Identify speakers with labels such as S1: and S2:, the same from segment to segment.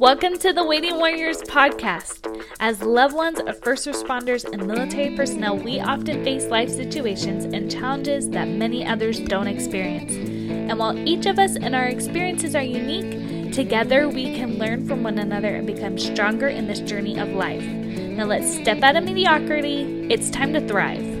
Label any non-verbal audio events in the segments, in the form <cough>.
S1: Welcome to the Waiting Warriors podcast. As loved ones of first responders and military personnel, we often face life situations and challenges that many others don't experience. And while each of us and our experiences are unique, together we can learn from one another and become stronger in this journey of life. Now let's step out of mediocrity. It's time to thrive.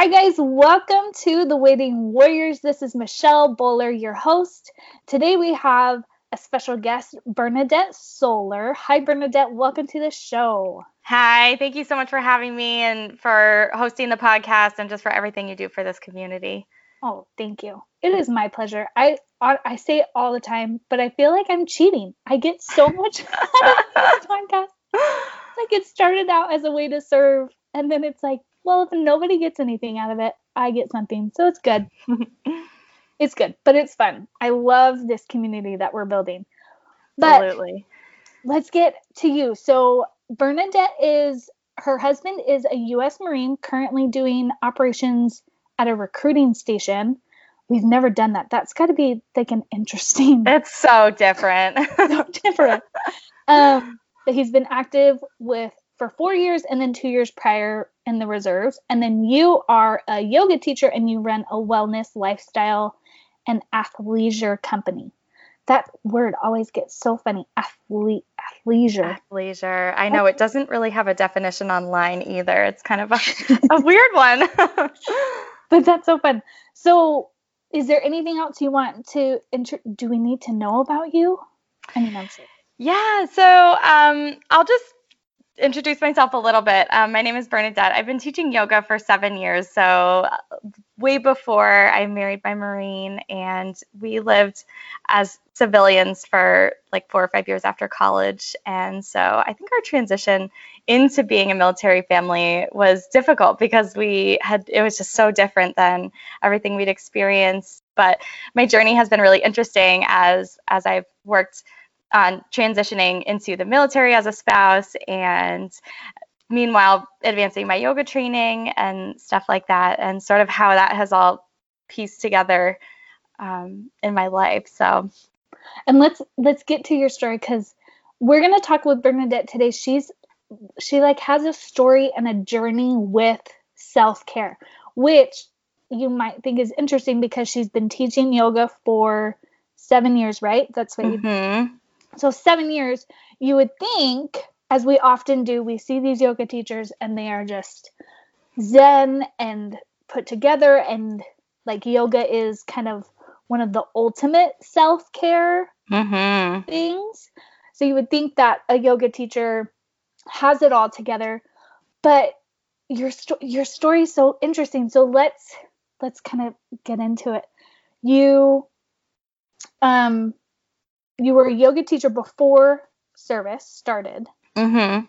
S1: Hi, guys. Welcome to the Waiting Warriors. This is Michelle Bowler, your host. Today we have a special guest, Bernadette Soler. Hi, Bernadette. Welcome to the show.
S2: Hi. Thank you so much for having me and for hosting the podcast and just for everything you do for this community.
S1: Oh, thank you. It is my pleasure. I I say it all the time, but I feel like I'm cheating. I get so <laughs> much <laughs> out of this podcast. Like it started out as a way to serve, and then it's like well, if nobody gets anything out of it, I get something. So it's good. <laughs> it's good, but it's fun. I love this community that we're building. But Absolutely. Let's get to you. So Bernadette is her husband is a US Marine currently doing operations at a recruiting station. We've never done that. That's got to be like an interesting. <laughs>
S2: It's so different. <laughs>
S1: so different. Um, but he's been active with for four years and then two years prior in the reserves. And then you are a yoga teacher and you run a wellness, lifestyle, and athleisure company. That word always gets so funny. Athlete, athleisure.
S2: Athleisure. I know it doesn't really have a definition online either. It's kind of a, <laughs> a weird one. <laughs>
S1: but that's so fun. So, is there anything else you want to? Intro- do we need to know about you? I mean, I'm sorry.
S2: Yeah. So, um, I'll just introduce myself a little bit. Um, my name is Bernadette. I've been teaching yoga for seven years, so uh, way before I married my Marine, and we lived as civilians for like four or five years after college. And so I think our transition into being a military family was difficult because we had it was just so different than everything we'd experienced. But my journey has been really interesting as as I've worked on transitioning into the military as a spouse and meanwhile advancing my yoga training and stuff like that and sort of how that has all pieced together um, in my life. So
S1: and let's let's get to your story because we're going to talk with bernadette today. She's she like has a story and a journey with self-care which you might think is interesting because she's been teaching yoga for seven years right? That's what mm-hmm. you so, seven years, you would think, as we often do, we see these yoga teachers and they are just zen and put together, and like yoga is kind of one of the ultimate self care mm-hmm. things. So, you would think that a yoga teacher has it all together, but your sto- your story is so interesting. So let's let's kind of get into it. You um you were a yoga teacher before service started. Mm-hmm.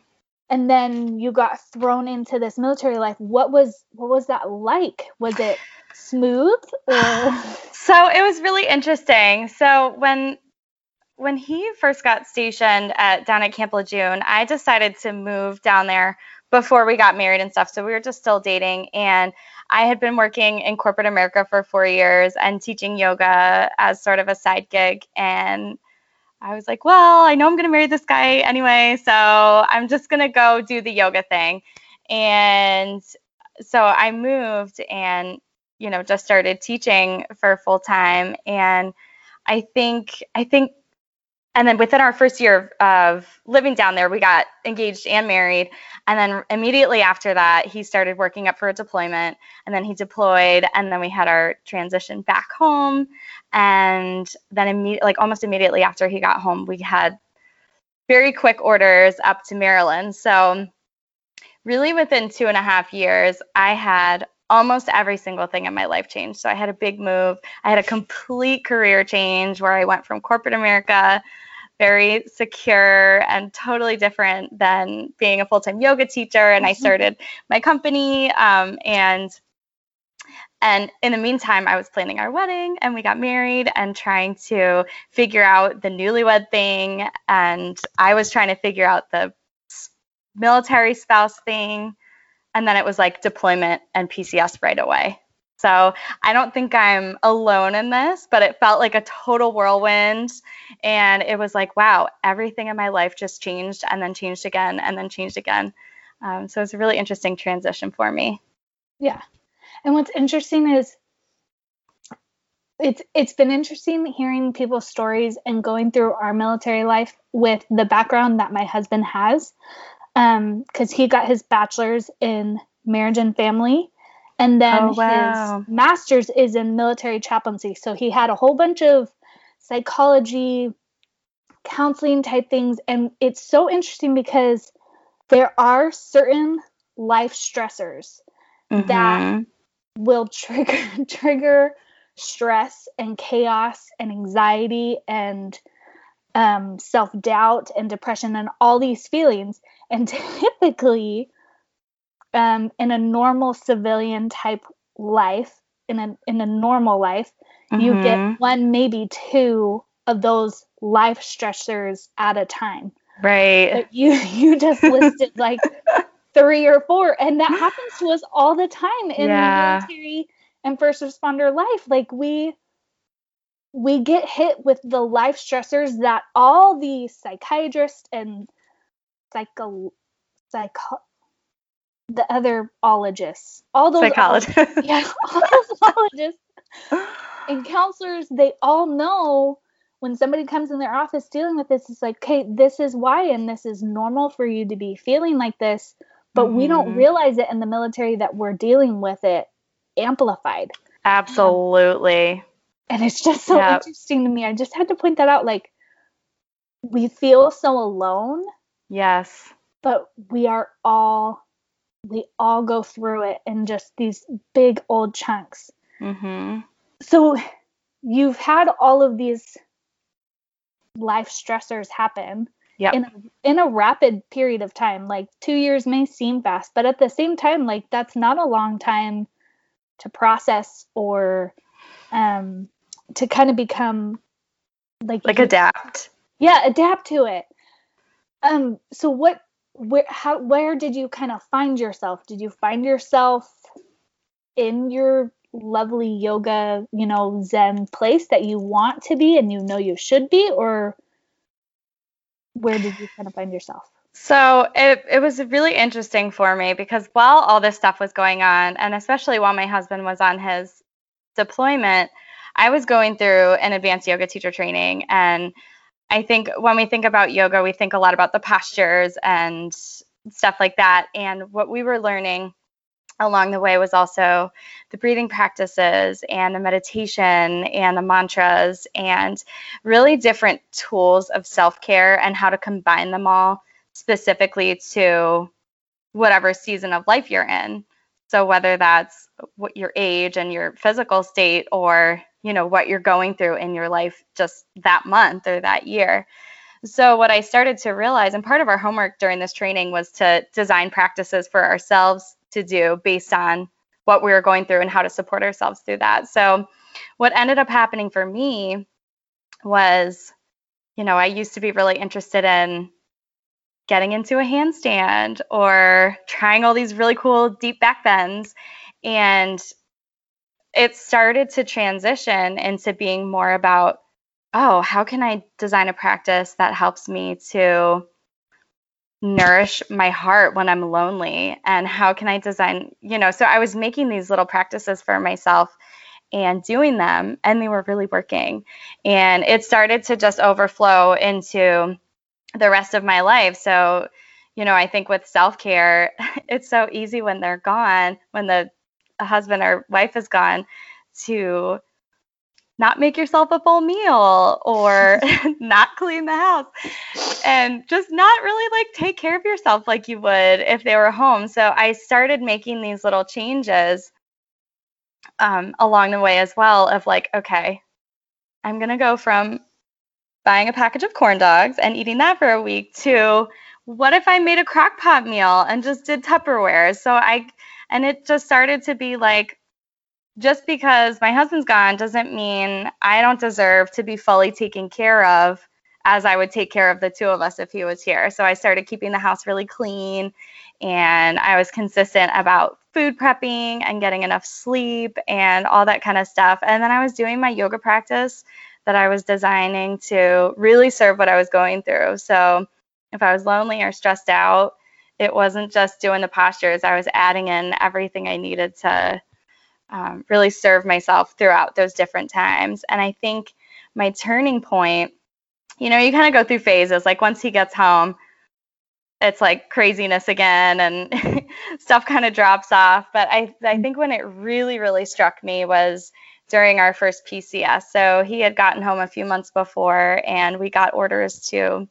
S1: And then you got thrown into this military life. What was what was that like? Was it smooth or <sighs>
S2: So it was really interesting. So when when he first got stationed at down at Camp Lejeune, I decided to move down there before we got married and stuff. So we were just still dating and I had been working in corporate America for 4 years and teaching yoga as sort of a side gig and I was like, well, I know I'm going to marry this guy anyway, so I'm just going to go do the yoga thing. And so I moved and, you know, just started teaching for full time. And I think, I think and then within our first year of living down there, we got engaged and married. And then immediately after that, he started working up for a deployment. And then he deployed. And then we had our transition back home. And then, like almost immediately after he got home, we had very quick orders up to Maryland. So, really, within two and a half years, I had almost every single thing in my life changed. So I had a big move. I had a complete career change where I went from corporate America, very secure and totally different than being a full time yoga teacher. And I mm-hmm. started my company. Um, and and in the meantime, I was planning our wedding and we got married and trying to figure out the newlywed thing. And I was trying to figure out the military spouse thing and then it was like deployment and PCS right away. So I don't think I'm alone in this, but it felt like a total whirlwind. And it was like, wow, everything in my life just changed and then changed again and then changed again. Um, so it's a really interesting transition for me.
S1: Yeah. And what's interesting is it's it's been interesting hearing people's stories and going through our military life with the background that my husband has because um, he got his bachelor's in marriage and family and then oh, wow. his master's is in military chaplaincy so he had a whole bunch of psychology counseling type things and it's so interesting because there are certain life stressors mm-hmm. that will trigger <laughs> trigger stress and chaos and anxiety and um, self doubt and depression and all these feelings. And <laughs> typically, um, in a normal civilian type life, in a in a normal life, mm-hmm. you get mm-hmm. one, maybe two of those life stressors at a time.
S2: Right.
S1: But you <laughs> you just listed like <laughs> three or four, and that happens to us all the time in yeah. the military and first responder life. Like we we get hit with the life stressors that all the psychiatrists and psycho psycho the other ologists, all those
S2: psychologists,
S1: yeah, <laughs> all those ologists and counselors, they all know when somebody comes in their office dealing with this, it's like, okay, this is why, and this is normal for you to be feeling like this, but mm-hmm. we don't mm-hmm. realize it in the military that we're dealing with it amplified.
S2: Absolutely. Um,
S1: and it's just so yep. interesting to me. I just had to point that out. Like, we feel so alone.
S2: Yes.
S1: But we are all, we all go through it in just these big old chunks.
S2: Mm-hmm.
S1: So you've had all of these life stressors happen
S2: yep.
S1: in, a, in a rapid period of time. Like two years may seem fast, but at the same time, like that's not a long time to process or um, to kind of become like
S2: like adapt.
S1: Yeah, adapt to it. Um, so what where how where did you kind of find yourself? Did you find yourself in your lovely yoga, you know, zen place that you want to be and you know you should be or where did you kind of find yourself?
S2: So it, it was really interesting for me because while all this stuff was going on, and especially while my husband was on his deployment, I was going through an advanced yoga teacher training. And I think when we think about yoga, we think a lot about the postures and stuff like that. And what we were learning along the way was also the breathing practices and the meditation and the mantras and really different tools of self care and how to combine them all specifically to whatever season of life you're in. So whether that's what your age and your physical state or you know what you're going through in your life just that month or that year. So what I started to realize and part of our homework during this training was to design practices for ourselves to do based on what we were going through and how to support ourselves through that. So what ended up happening for me was you know, I used to be really interested in getting into a handstand or trying all these really cool deep back bends. And it started to transition into being more about, oh, how can I design a practice that helps me to nourish my heart when I'm lonely? And how can I design, you know, so I was making these little practices for myself and doing them, and they were really working. And it started to just overflow into the rest of my life. So, you know, I think with self care, <laughs> it's so easy when they're gone, when the husband or wife is gone, to not make yourself a full meal or <laughs> not clean the house and just not really like take care of yourself like you would if they were home. So I started making these little changes um, along the way as well of like, okay, I'm going to go from buying a package of corn dogs and eating that for a week to what if I made a crock pot meal and just did Tupperware? So I, and it just started to be like, just because my husband's gone doesn't mean I don't deserve to be fully taken care of as I would take care of the two of us if he was here. So I started keeping the house really clean and I was consistent about food prepping and getting enough sleep and all that kind of stuff. And then I was doing my yoga practice that I was designing to really serve what I was going through. So if I was lonely or stressed out, it wasn't just doing the postures, I was adding in everything I needed to um, really serve myself throughout those different times. And I think my turning point, you know, you kind of go through phases. Like once he gets home, it's like craziness again and <laughs> stuff kind of drops off. But I, I think when it really, really struck me was during our first PCS. So he had gotten home a few months before and we got orders to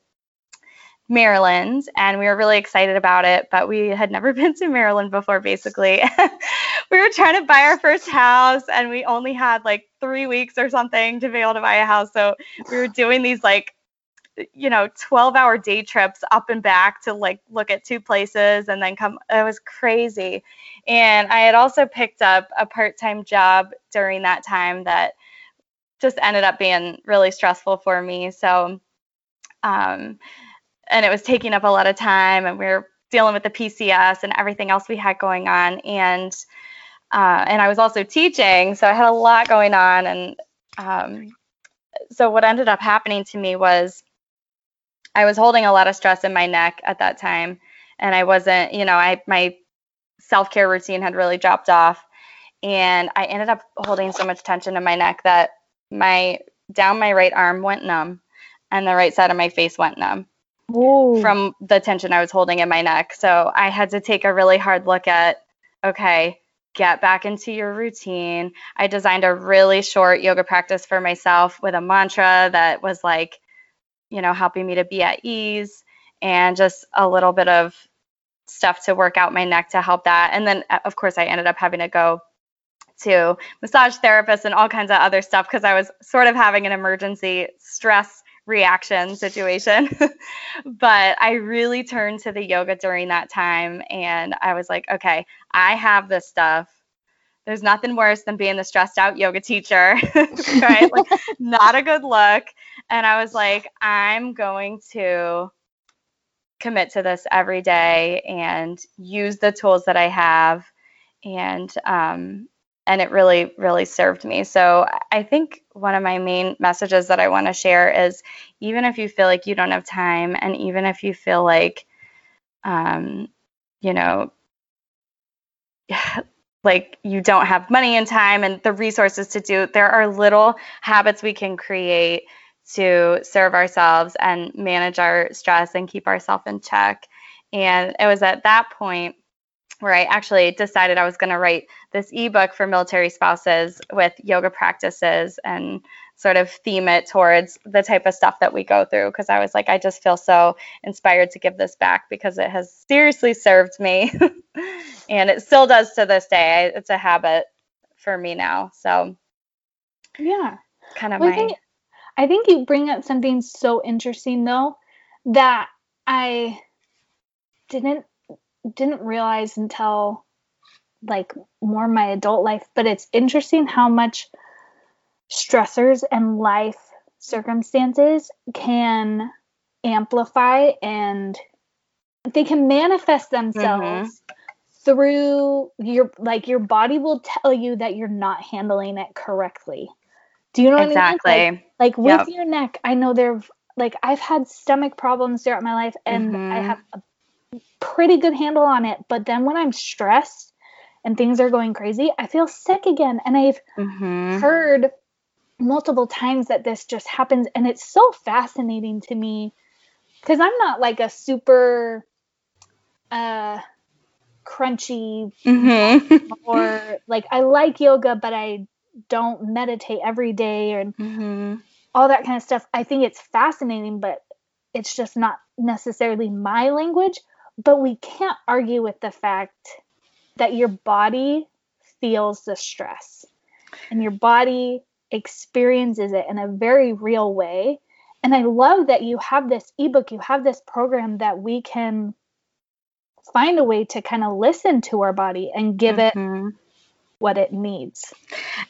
S2: Maryland and we were really excited about it, but we had never <laughs> been to Maryland before basically. <laughs> we were trying to buy our first house and we only had like 3 weeks or something to be able to buy a house. So we were doing these like you know 12 hour day trips up and back to like look at two places and then come it was crazy and i had also picked up a part-time job during that time that just ended up being really stressful for me so um, and it was taking up a lot of time and we were dealing with the PCS and everything else we had going on. And uh, and I was also teaching so I had a lot going on. And um, so what ended up happening to me was I was holding a lot of stress in my neck at that time. And I wasn't you know I my self-care routine had really dropped off. And I ended up holding so much tension in my neck that my down my right arm went numb and the right side of my face went numb Ooh. from the tension I was holding in my neck. So I had to take a really hard look at okay, get back into your routine. I designed a really short yoga practice for myself with a mantra that was like, you know, helping me to be at ease and just a little bit of stuff to work out my neck to help that. And then, uh, of course, I ended up having to go to massage therapists and all kinds of other stuff because I was sort of having an emergency stress reaction situation. <laughs> but I really turned to the yoga during that time and I was like, okay, I have this stuff. There's nothing worse than being the stressed out yoga teacher, <laughs> right? like, <laughs> not a good look. And I was like, I'm going to commit to this every day and use the tools that I have and um, and it really really served me. So i think one of my main messages that i want to share is even if you feel like you don't have time and even if you feel like um, you know <sighs> like you don't have money and time and the resources to do there are little habits we can create to serve ourselves and manage our stress and keep ourselves in check. And it was at that point where I actually decided I was going to write this ebook for military spouses with yoga practices and sort of theme it towards the type of stuff that we go through because I was like, I just feel so inspired to give this back because it has seriously served me <laughs> and it still does to this day. It's a habit for me now. So,
S1: yeah,
S2: kind of well, my.
S1: I think, I think you bring up something so interesting though that I didn't didn't realize until like more my adult life, but it's interesting how much stressors and life circumstances can amplify and they can manifest themselves mm-hmm. through your like your body will tell you that you're not handling it correctly. Do you know what exactly. I mean? Like, like with yep. your neck, I know there've like I've had stomach problems throughout my life and mm-hmm. I have a pretty good handle on it. But then when I'm stressed and things are going crazy, I feel sick again. And I've mm-hmm. heard multiple times that this just happens. And it's so fascinating to me because I'm not like a super uh crunchy mm-hmm. or <laughs> like I like yoga, but I don't meditate every day and mm-hmm. all that kind of stuff. I think it's fascinating, but it's just not necessarily my language. But we can't argue with the fact that your body feels the stress and your body experiences it in a very real way. And I love that you have this ebook, you have this program that we can find a way to kind of listen to our body and give mm-hmm. it what it needs.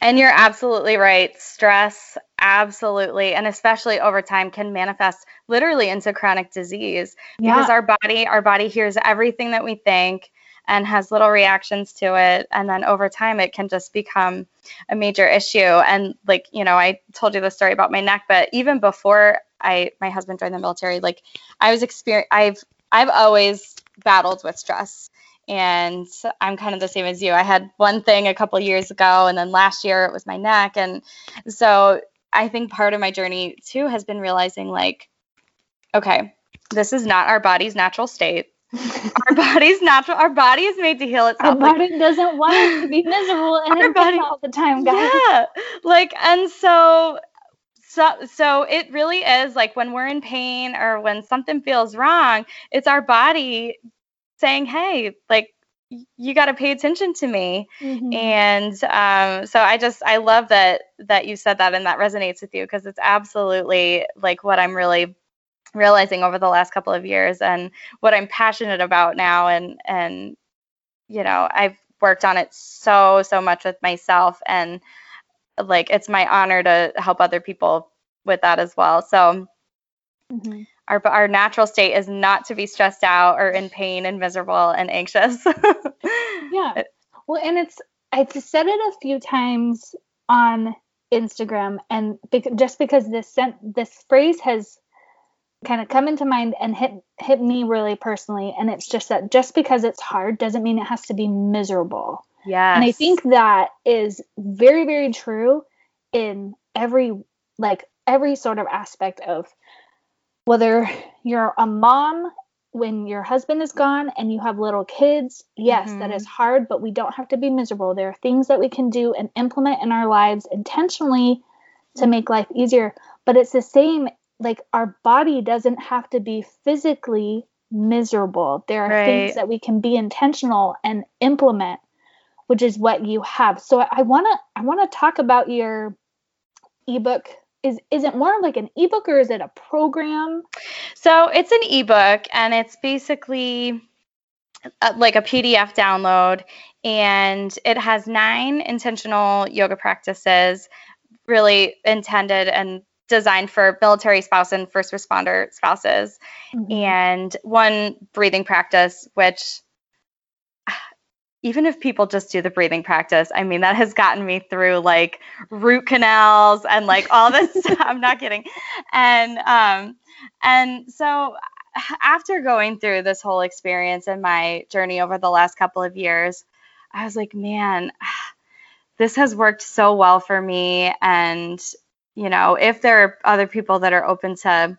S2: And you're absolutely right. Stress absolutely and especially over time can manifest literally into chronic disease because
S1: Yeah.
S2: our body our body hears everything that we think and has little reactions to it and then over time it can just become a major issue and like you know i told you the story about my neck but even before i my husband joined the military like i was experience i've i've always battled with stress and i'm kind of the same as you i had one thing a couple years ago and then last year it was my neck and so i think part of my journey too has been realizing like okay this is not our body's natural state <laughs> our body's natural our body is made to heal
S1: Our
S2: itself like,
S1: body doesn't want us to be miserable and
S2: Our body-
S1: all the time, guys.
S2: Yeah. Like and so so so it really is like when we're in pain or when something feels wrong, it's our body saying, "Hey, like you got to pay attention to me."
S1: Mhm.
S2: And um, so I just I love that that you said that and that resonates with you because it's absolutely like what I'm really realizing over the last couple of years and what I'm passionate about now and and you know I've worked on it so so much with myself and like it's my honor to help other people with that as well. So
S1: Mhm.
S2: Our our natural state is not to be stressed out or in pain and miserable and anxious. <laughs>
S1: Yeah. Well, and it's I've said it a few times on Instagram, and bec- just because this sent this phrase has kind of come into mind and hit hit me really personally, and it's just that just because it's hard doesn't mean it has to be miserable.
S2: Yeah.
S1: And I think that is very, very true in every like every sort of aspect of whether you're a mom when your husband is gone and you have little kids, yes, that
S2: Mhm.
S1: is hard, but we don't have to be miserable. There are things that we can do and implement in our lives intentionally to make life easier. But it's the same, like our body doesn't have to be physically miserable. There are things that we can be intentional and implement, which is what you have. So I want to I want to talk about your ebook. Is is it more like an ebook or is it a program?
S2: So it's an ebook and it's basically uh, like a PDF download and it has nine intentional yoga practices really intended and designed for military spouse and first responder spouses
S1: Mhm.
S2: and one breathing practice which even if people just do the breathing practice i mean that has gotten me through like root canals and like all this <laughs> stuff. I'm not kidding. And um and so after going through this whole experience and my journey over the last couple of years i was like man this has worked so well for me. And you know if there are other people that are open to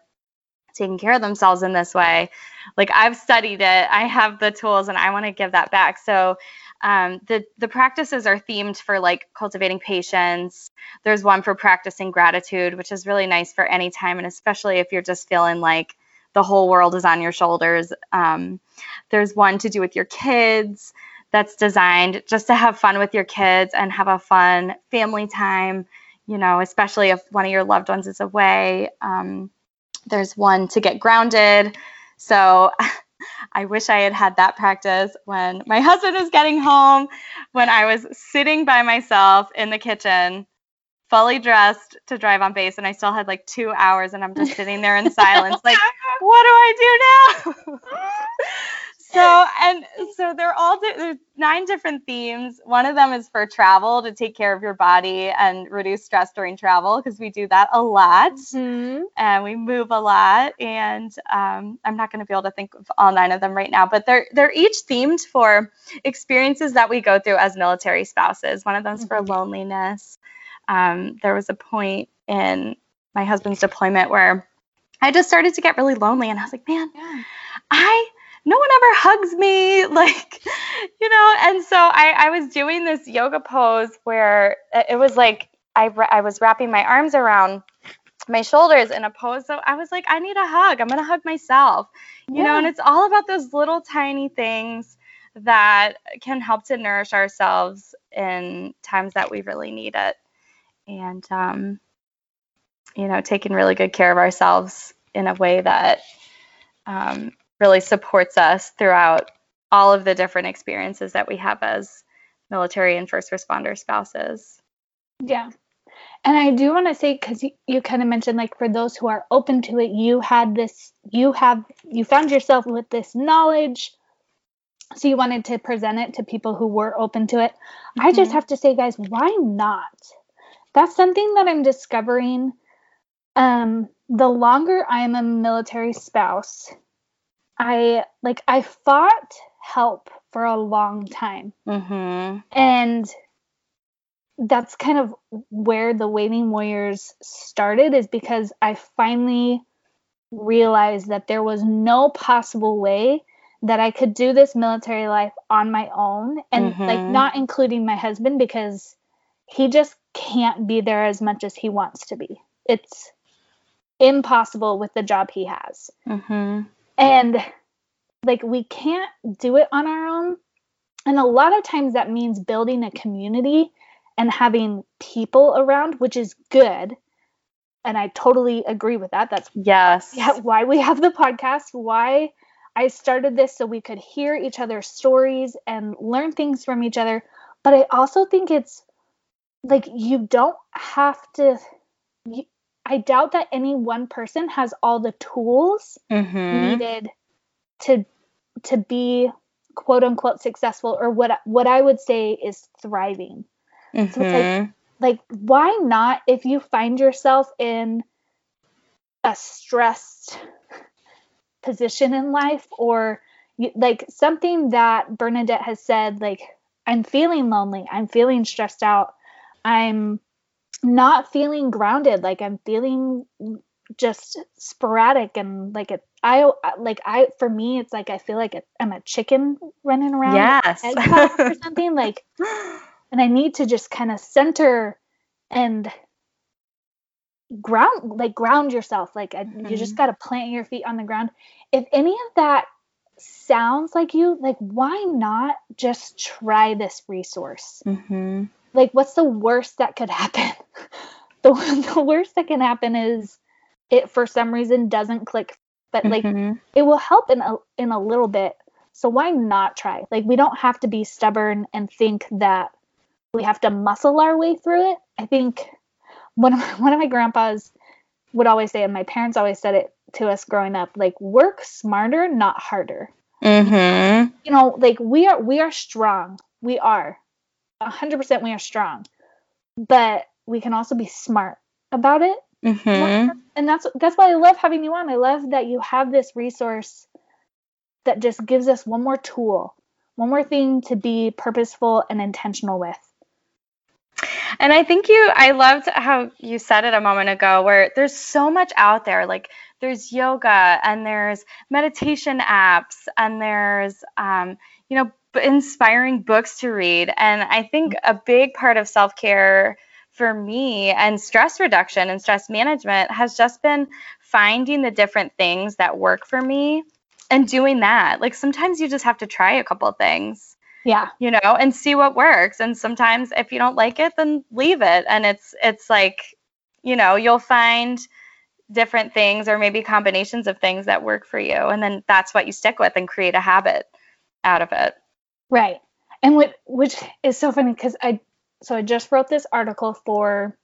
S2: taking care of themselves in this way. Like i've studied it. I have the tools and i want to give that back. So um, the the practices are themed for like cultivating patience. There's one for practicing gratitude which is really nice for any time and especially if you're just feeling like the whole world is on your shoulders. Um, there's one to do with your kids that's designed just to have fun with your kids and have a fun family time you know especially if one of your loved ones is away. Um, there's one to get grounded so <laughs> I wish I had had that practice when my <laughs> husband was getting home, when I was sitting by myself in the kitchen, fully dressed to drive on base, and I still had like two hours, and I'm just sitting there in <laughs> silence, like, what do I do now? So and so they're all di- there's nine different themes. One of them is for travel to take care of your body and reduce stress during travel because we do that a lot
S1: Mhm.
S2: and we move a lot and um, i'm not going to be able to think of all nine of them right now but they're they're each themed for experiences that we go through as military spouses one of them's for
S1: Mhm.
S2: loneliness um, there was a point in my husband's deployment where i just started to get really lonely and i was like man
S1: Yeah.
S2: I no one ever hugs me <laughs> like you know? And so I I was doing this yoga pose where it was like I I was wrapping my arms around my shoulders in a pose. So I was like I need a hug. I'm going to hug myself. You know and it's all about those little tiny things that can help to nourish ourselves in times that we really need it. And um you know taking really good care of ourselves in a way that um, really supports us throughout all of the different experiences that we have as military and first responder spouses.
S1: Yeah. And I do want to say, because you, you kind of mentioned, like, for those who are open to it, you had this, you have, you found yourself with this knowledge. So you wanted to present it to people who were open to it. Mm-hmm. I just mm-hmm. have to say, guys, why not? That's something that I'm discovering. Um, the longer I am a military spouse, I like, I fought help for a long time. Mm-hmm. And that's kind of where the waiting warriors started is because i finally realized that there was no possible way that i could do this military life on my own and mm-hmm. like not including my husband because he just can't be there as much as he wants to be it's impossible with the job he has mm-hmm. And like we can't do it on our own and a lot of times that means building a community and having people around, which is good. And I totally agree with that. That's
S2: yes. <laughs>
S1: Yeah, why we have the podcast, why I started this so we could hear each other's stories and learn things from each other. But I also think it's like you don't have to you, I doubt that any one person has all the tools mm-hmm. needed to to be quote unquote successful or what what I would say is thriving. Mm-hmm. So it's like, like, why not if you find yourself in a stressed position in life or like something that Bernadette has said, like, I'm feeling lonely, I'm feeling stressed out, I'm not feeling grounded, like, I'm feeling just sporadic and like it i like i for me it's like i feel like i'm a chicken running around
S2: yes
S1: or <laughs> something like and I need to just kind of center and ground like ground yourself like mm-hmm. you just mm-hmm. got to plant your feet on the ground if any of that sounds like you like why not just try this resource mm-hmm. Like what's the worst that could happen <laughs> the, <laughs> the worst that can happen is it for some reason doesn't click but like mm-hmm. it will help in a in a little bit so why not try like we don't have to be stubborn and think that we have to muscle our way through it. I think one of my, <laughs> one of my grandpas would always say, and my parents always said it to us growing up, like work smarter, not harder. Mm-hmm. You know, like we are we are strong. We are. Hundred percent we are strong. But we can also be smart about it. Mm-hmm. And that's that's why I love having you on. I love that you have this resource that just gives us one more tool, one more thing to be purposeful and intentional with.
S2: And I think you, I loved how you said it a moment ago, where there's so much out there. Like there's yoga and there's meditation apps and there's, um, you know, inspiring books to read. And I think a big part of self care for me and stress reduction and stress management has just been finding the different things that work for me and doing that. Like sometimes you just have to try a couple things
S1: yeah.
S2: you know and see what works. And sometimes if you don't like it then leave it. And it's it's like you know you'll find different things or maybe combinations of things that work for you. And then that's what you stick with and create a habit out of it
S1: right and what which is so funny because i so i just wrote this article for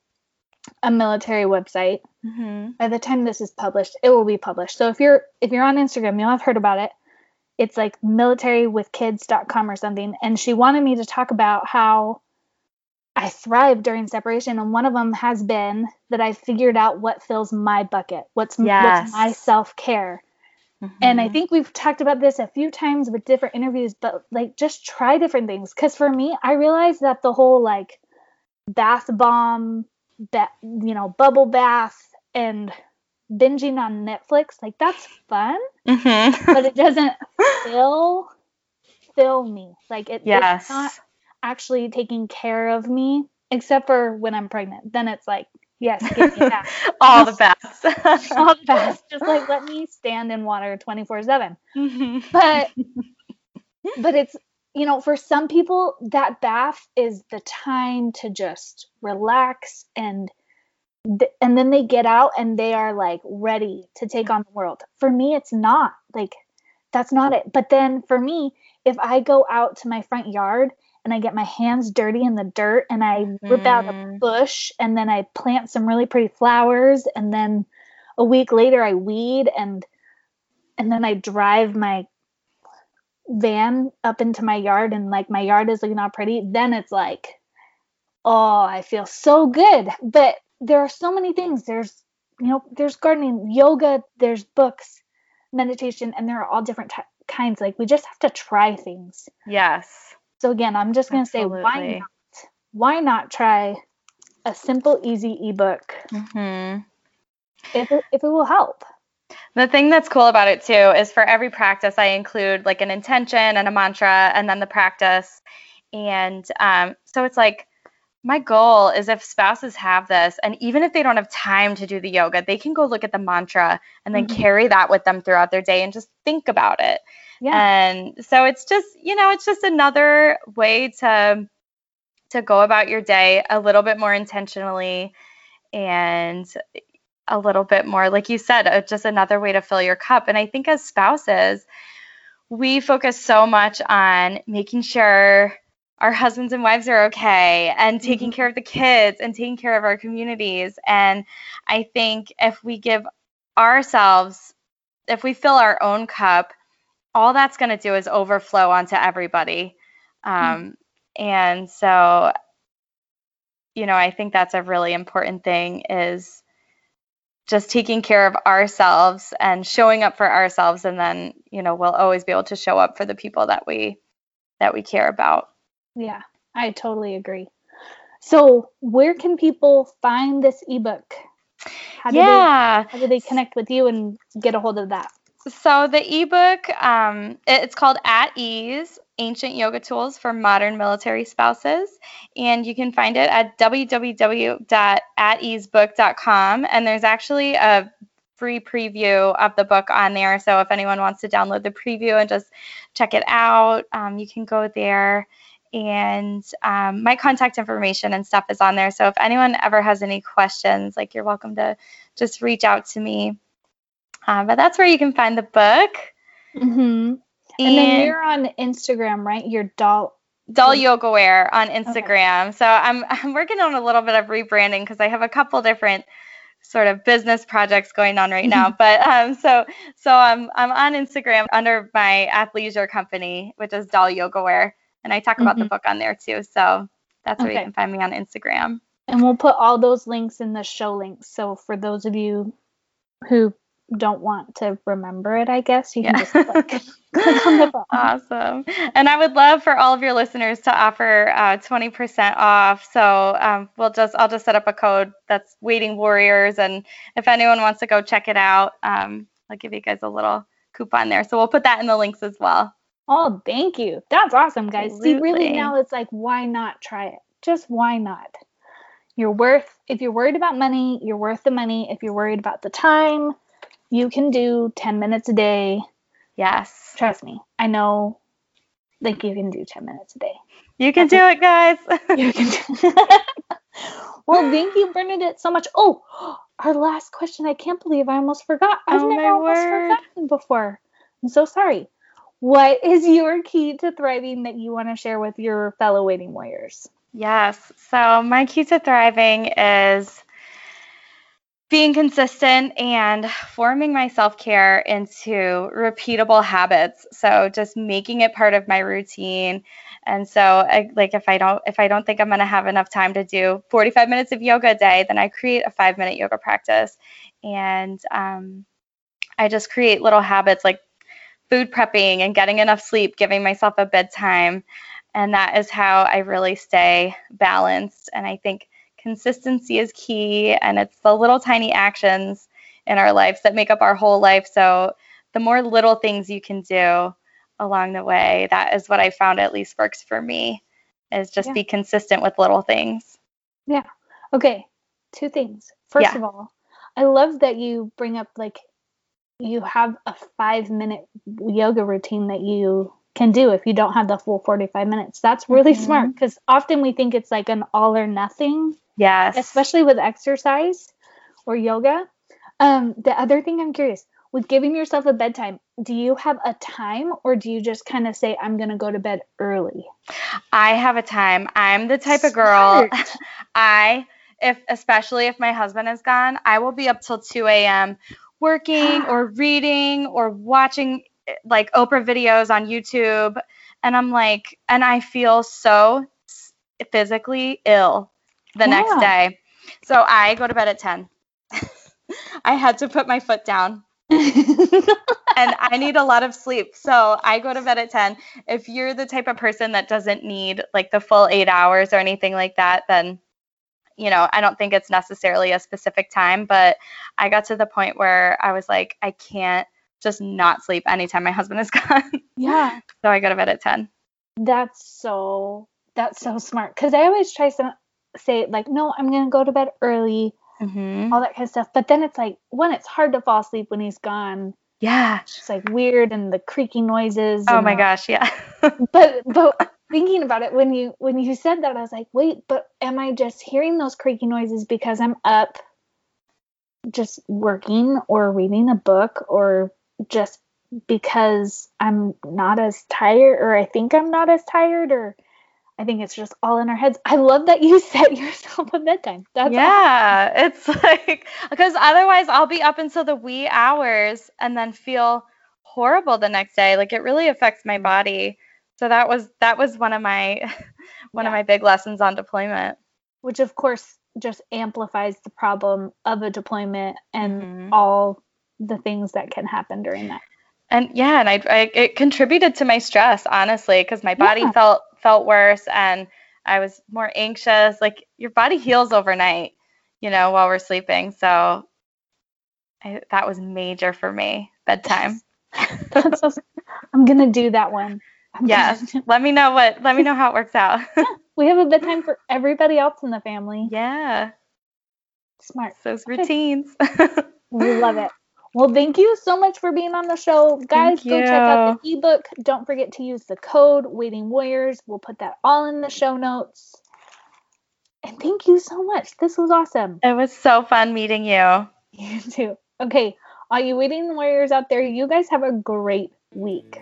S1: a military website mm-hmm. by the time this is published it will be published so if you're if you're on instagram you'll have heard about it it's like military.with.kids.com or something. And she wanted me to talk about how I thrive during separation. And one of them has been that I figured out what fills my bucket, what's, yes. what's my self care. Mm-hmm. And I mm-hmm. think we've talked about this a few times with different interviews, but like just try different things. Cause for me, I realized that the whole like bath bomb, ba- you know, bubble bath and binging on Netflix, like that's fun, mm-hmm. but it doesn't <laughs> fill fill me. Like it, yes. it's not actually taking care of me, except for when I'm pregnant. Then it's like, yes. <laughs>
S2: All the best. <laughs>
S1: All the best. Just like let me stand in water 24 7. Mm-hmm. But <laughs> but it's you know, for some people, that bath is the time to just relax and and then they get out and they are like ready to take on the world. For me, it's not like that's not it. But then for me, if I go out to my front yard and I get my hands dirty in the dirt and I rip out a
S2: Mhm.
S1: bush and then I plant some really pretty flowers and then a week later I weed and and then I drive my van up into my yard and like my yard is looking all pretty, then it's like, oh, I feel so good. But there are so many things. There's, you know, there's gardening, yoga, there's books, meditation, and there are all different ty kinds. Like we just have to try things.
S2: Yes.
S1: So again, I'm just gonna say, why not? Why not try a simple, easy ebook
S2: hmm
S1: if it, if it will help?
S2: The thing that's cool about it too is for every practice, I include like an intention and a mantra and then the practice. And um, so it's like, my goal is if spouses have this, and even if they don't have time to do the yoga, they can go look at the mantra and then
S1: Mhm.
S2: carry that with them throughout their day and just think about it.
S1: Yeah.
S2: And so it's just, you know, it's just another way to to go about your day a little bit more intentionally and a little bit more like you said, uh, just another way to fill your cup. And I think as spouses, we focus so much on making sure our husbands and wives are okay and taking
S1: Mhm.
S2: care of the kids and taking care of our communities. And I think if we give ourselves, if we fill our own cup, all that's going to do is overflow onto everybody. Um, And so, you know, I think that's a really important thing is just taking care of ourselves and showing up for ourselves and then, you know, we'll always be able to show up for the people that we that we care about.
S1: Yeah, I totally agree. So, where can people find this ebook? How do
S2: yeah.
S1: they how do they connect with you and get a hold of that?
S2: So the ebook, um, it's called At Ease: Ancient Yoga Tools for Modern Military Spouses, and you can find it at www.ateasebook.com. And there's actually a free preview of the book on there. So if anyone wants to download the preview and just check it out, um, you can go there. And um, my contact information and stuff is on there. So if anyone ever has any questions, like you're welcome to just reach out to me. Uh, but that's where you can find the book.
S1: Mm-hmm. And then you're on Instagram, right? Your doll.
S2: Doll Yoga Wear on Instagram. So I'm <laughs> I'm working on a little bit of rebranding because I have a couple different sort of business projects going on right now. <laughs> but um, so so I'm I'm on Instagram under my athleisure company, which is Doll Yoga Wear, and I talk about the
S1: Mhm.
S2: book on there too. So that's where you can find me on Instagram.
S1: And we'll put all those links in the show links. So for those of you who don't want to remember it, I guess you can
S2: Yeah.
S1: just click, click on <laughs> the button.
S2: Awesome. And I would love for all of your listeners to offer uh, 20% off. So um, we'll just I'll just set up a code that's Waiting Warriors, and if anyone wants to go check it out, um, I'll give you guys a little coupon there. So we'll put that in the links as well.
S1: Oh, thank you. That's awesome, guys. See, really now it's like, why not try it? Just why not? You're worth, if you're worried about money, you're worth the money. If you're worried about the time, you can do 10 minutes a day.
S2: Yes,
S1: Trust me, I know, like, you can do 10 minutes a day.
S2: you can do it, guys. <laughs>
S1: You can do <laughs> Well, thank you, Bernadette, so much. Oh, <gasps> our last question. I can't believe I almost forgot. I've
S2: Oh,
S1: never almost
S2: word.
S1: forgotten before. I'm so sorry. What is your key to thriving that you want to share with your fellow waiting warriors?
S2: Yes. So my key to thriving is being consistent and forming my self-care into repeatable habits. So just making it part of my routine. And so I, like if I don't if I don't think I'm going to have enough time to do 45 minutes of yoga a day, then I create a 5-minute yoga practice. And um, I just create little habits like food prepping and getting enough sleep, giving myself a bedtime and that is how I really stay balanced. And I think consistency is key, and it's the little tiny actions in our lives that make up our whole life. So the more little things you can do along the way, that is what I found at least works for me. Is just
S1: Yeah.
S2: be consistent with little things. Yeah.
S1: Okay, two things. First
S2: Yeah.
S1: of all, I love that you bring up like you have a five minute yoga routine that you can do if you don't have the full 45 minutes. That's really
S2: Mhm.
S1: smart because often we think it's like an all or nothing,
S2: Yes.
S1: especially with exercise or yoga. Um, the other thing I'm curious with giving yourself a bedtime, do you have a time or do you just kind of say, I'm going to go to bed early?
S2: I have a time. I'm the type of girl, <laughs> I, if especially if my husband is gone, I will be up till 2 a.m. working or <gasps> reading or watching like Oprah videos on YouTube. And I'm like, and I feel so physically ill the yeah. next day. So I go to bed at 10. <laughs> I had to put my foot down. <laughs> and I need a lot of sleep. So I go to bed at 10. If you're the type of person that doesn't need like the full eight hours or anything like that, then, you know, I don't think it's necessarily a specific time. But I got to the point where I was like, I can't just not sleep anytime my <laughs> husband is gone.
S1: Yeah.
S2: so I go to bed at 10.
S1: That's so, that's so smart. Cause I always try to say, like, no, I'm going to go to bed early mm-hmm. all that kind of stuff. But then it's like, when it's hard to fall asleep when he's gone.
S2: Yeah.
S1: It's like weird and the creaky noises.
S2: Oh my gosh, yeah.
S1: but but <laughs> thinking about it when you when you said that, I was like, wait, but am I just hearing those creaky noises because I'm up just working or reading a book or just because I'm not as tired or I think I'm not as tired or I think it's just all in our heads. I love that you <laughs> set yourself a bedtime.
S2: That's yeah, awesome. it's <laughs> like because otherwise I'll be up until the wee hours and then feel horrible the next day. Like it really affects my mm. body. So that was that was one of my <laughs> one yeah. of my big lessons on deployment.
S1: Which of course just amplifies the problem of a deployment and mm-hmm. all the things that can happen during that.
S2: And yeah, and I, I it contributed to my stress honestly because my body yeah. felt felt worse and I was more anxious. Like your body heals overnight, you know, while we're sleeping. So I, that was major for me. Bedtime. <laughs>
S1: I'm gonna do that one.
S2: Yes. <laughs> Gonna... let me know what. Let me know how it works out. <laughs>
S1: yeah, we have a bedtime for everybody else in the family.
S2: Yeah.
S1: Smart.
S2: Those routines.
S1: we love it. Well, thank you so much for being on the show. Guys, go check out the ebook. Don't forget to use the code Waiting Warriors. We'll put that all in the show notes. And thank you so much. This was awesome.
S2: It was so fun meeting you. <laughs>
S1: You too. Okay, all you Waiting Warriors out there, you guys have a great week.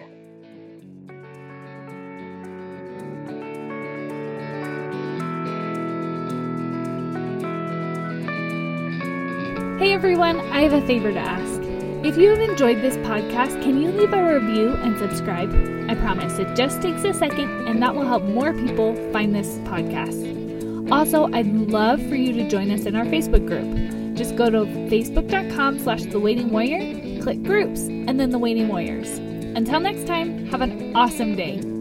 S1: Everyone, I have a favor to ask. If you have enjoyed this podcast, can you leave a review and subscribe? I promise it just takes a second and that will help more people find this podcast. Also, I'd love for you to join us in our Facebook group. Just go to facebook.com slash the waiting warrior, click groups, and then the waiting warriors. Until next time, have an awesome day.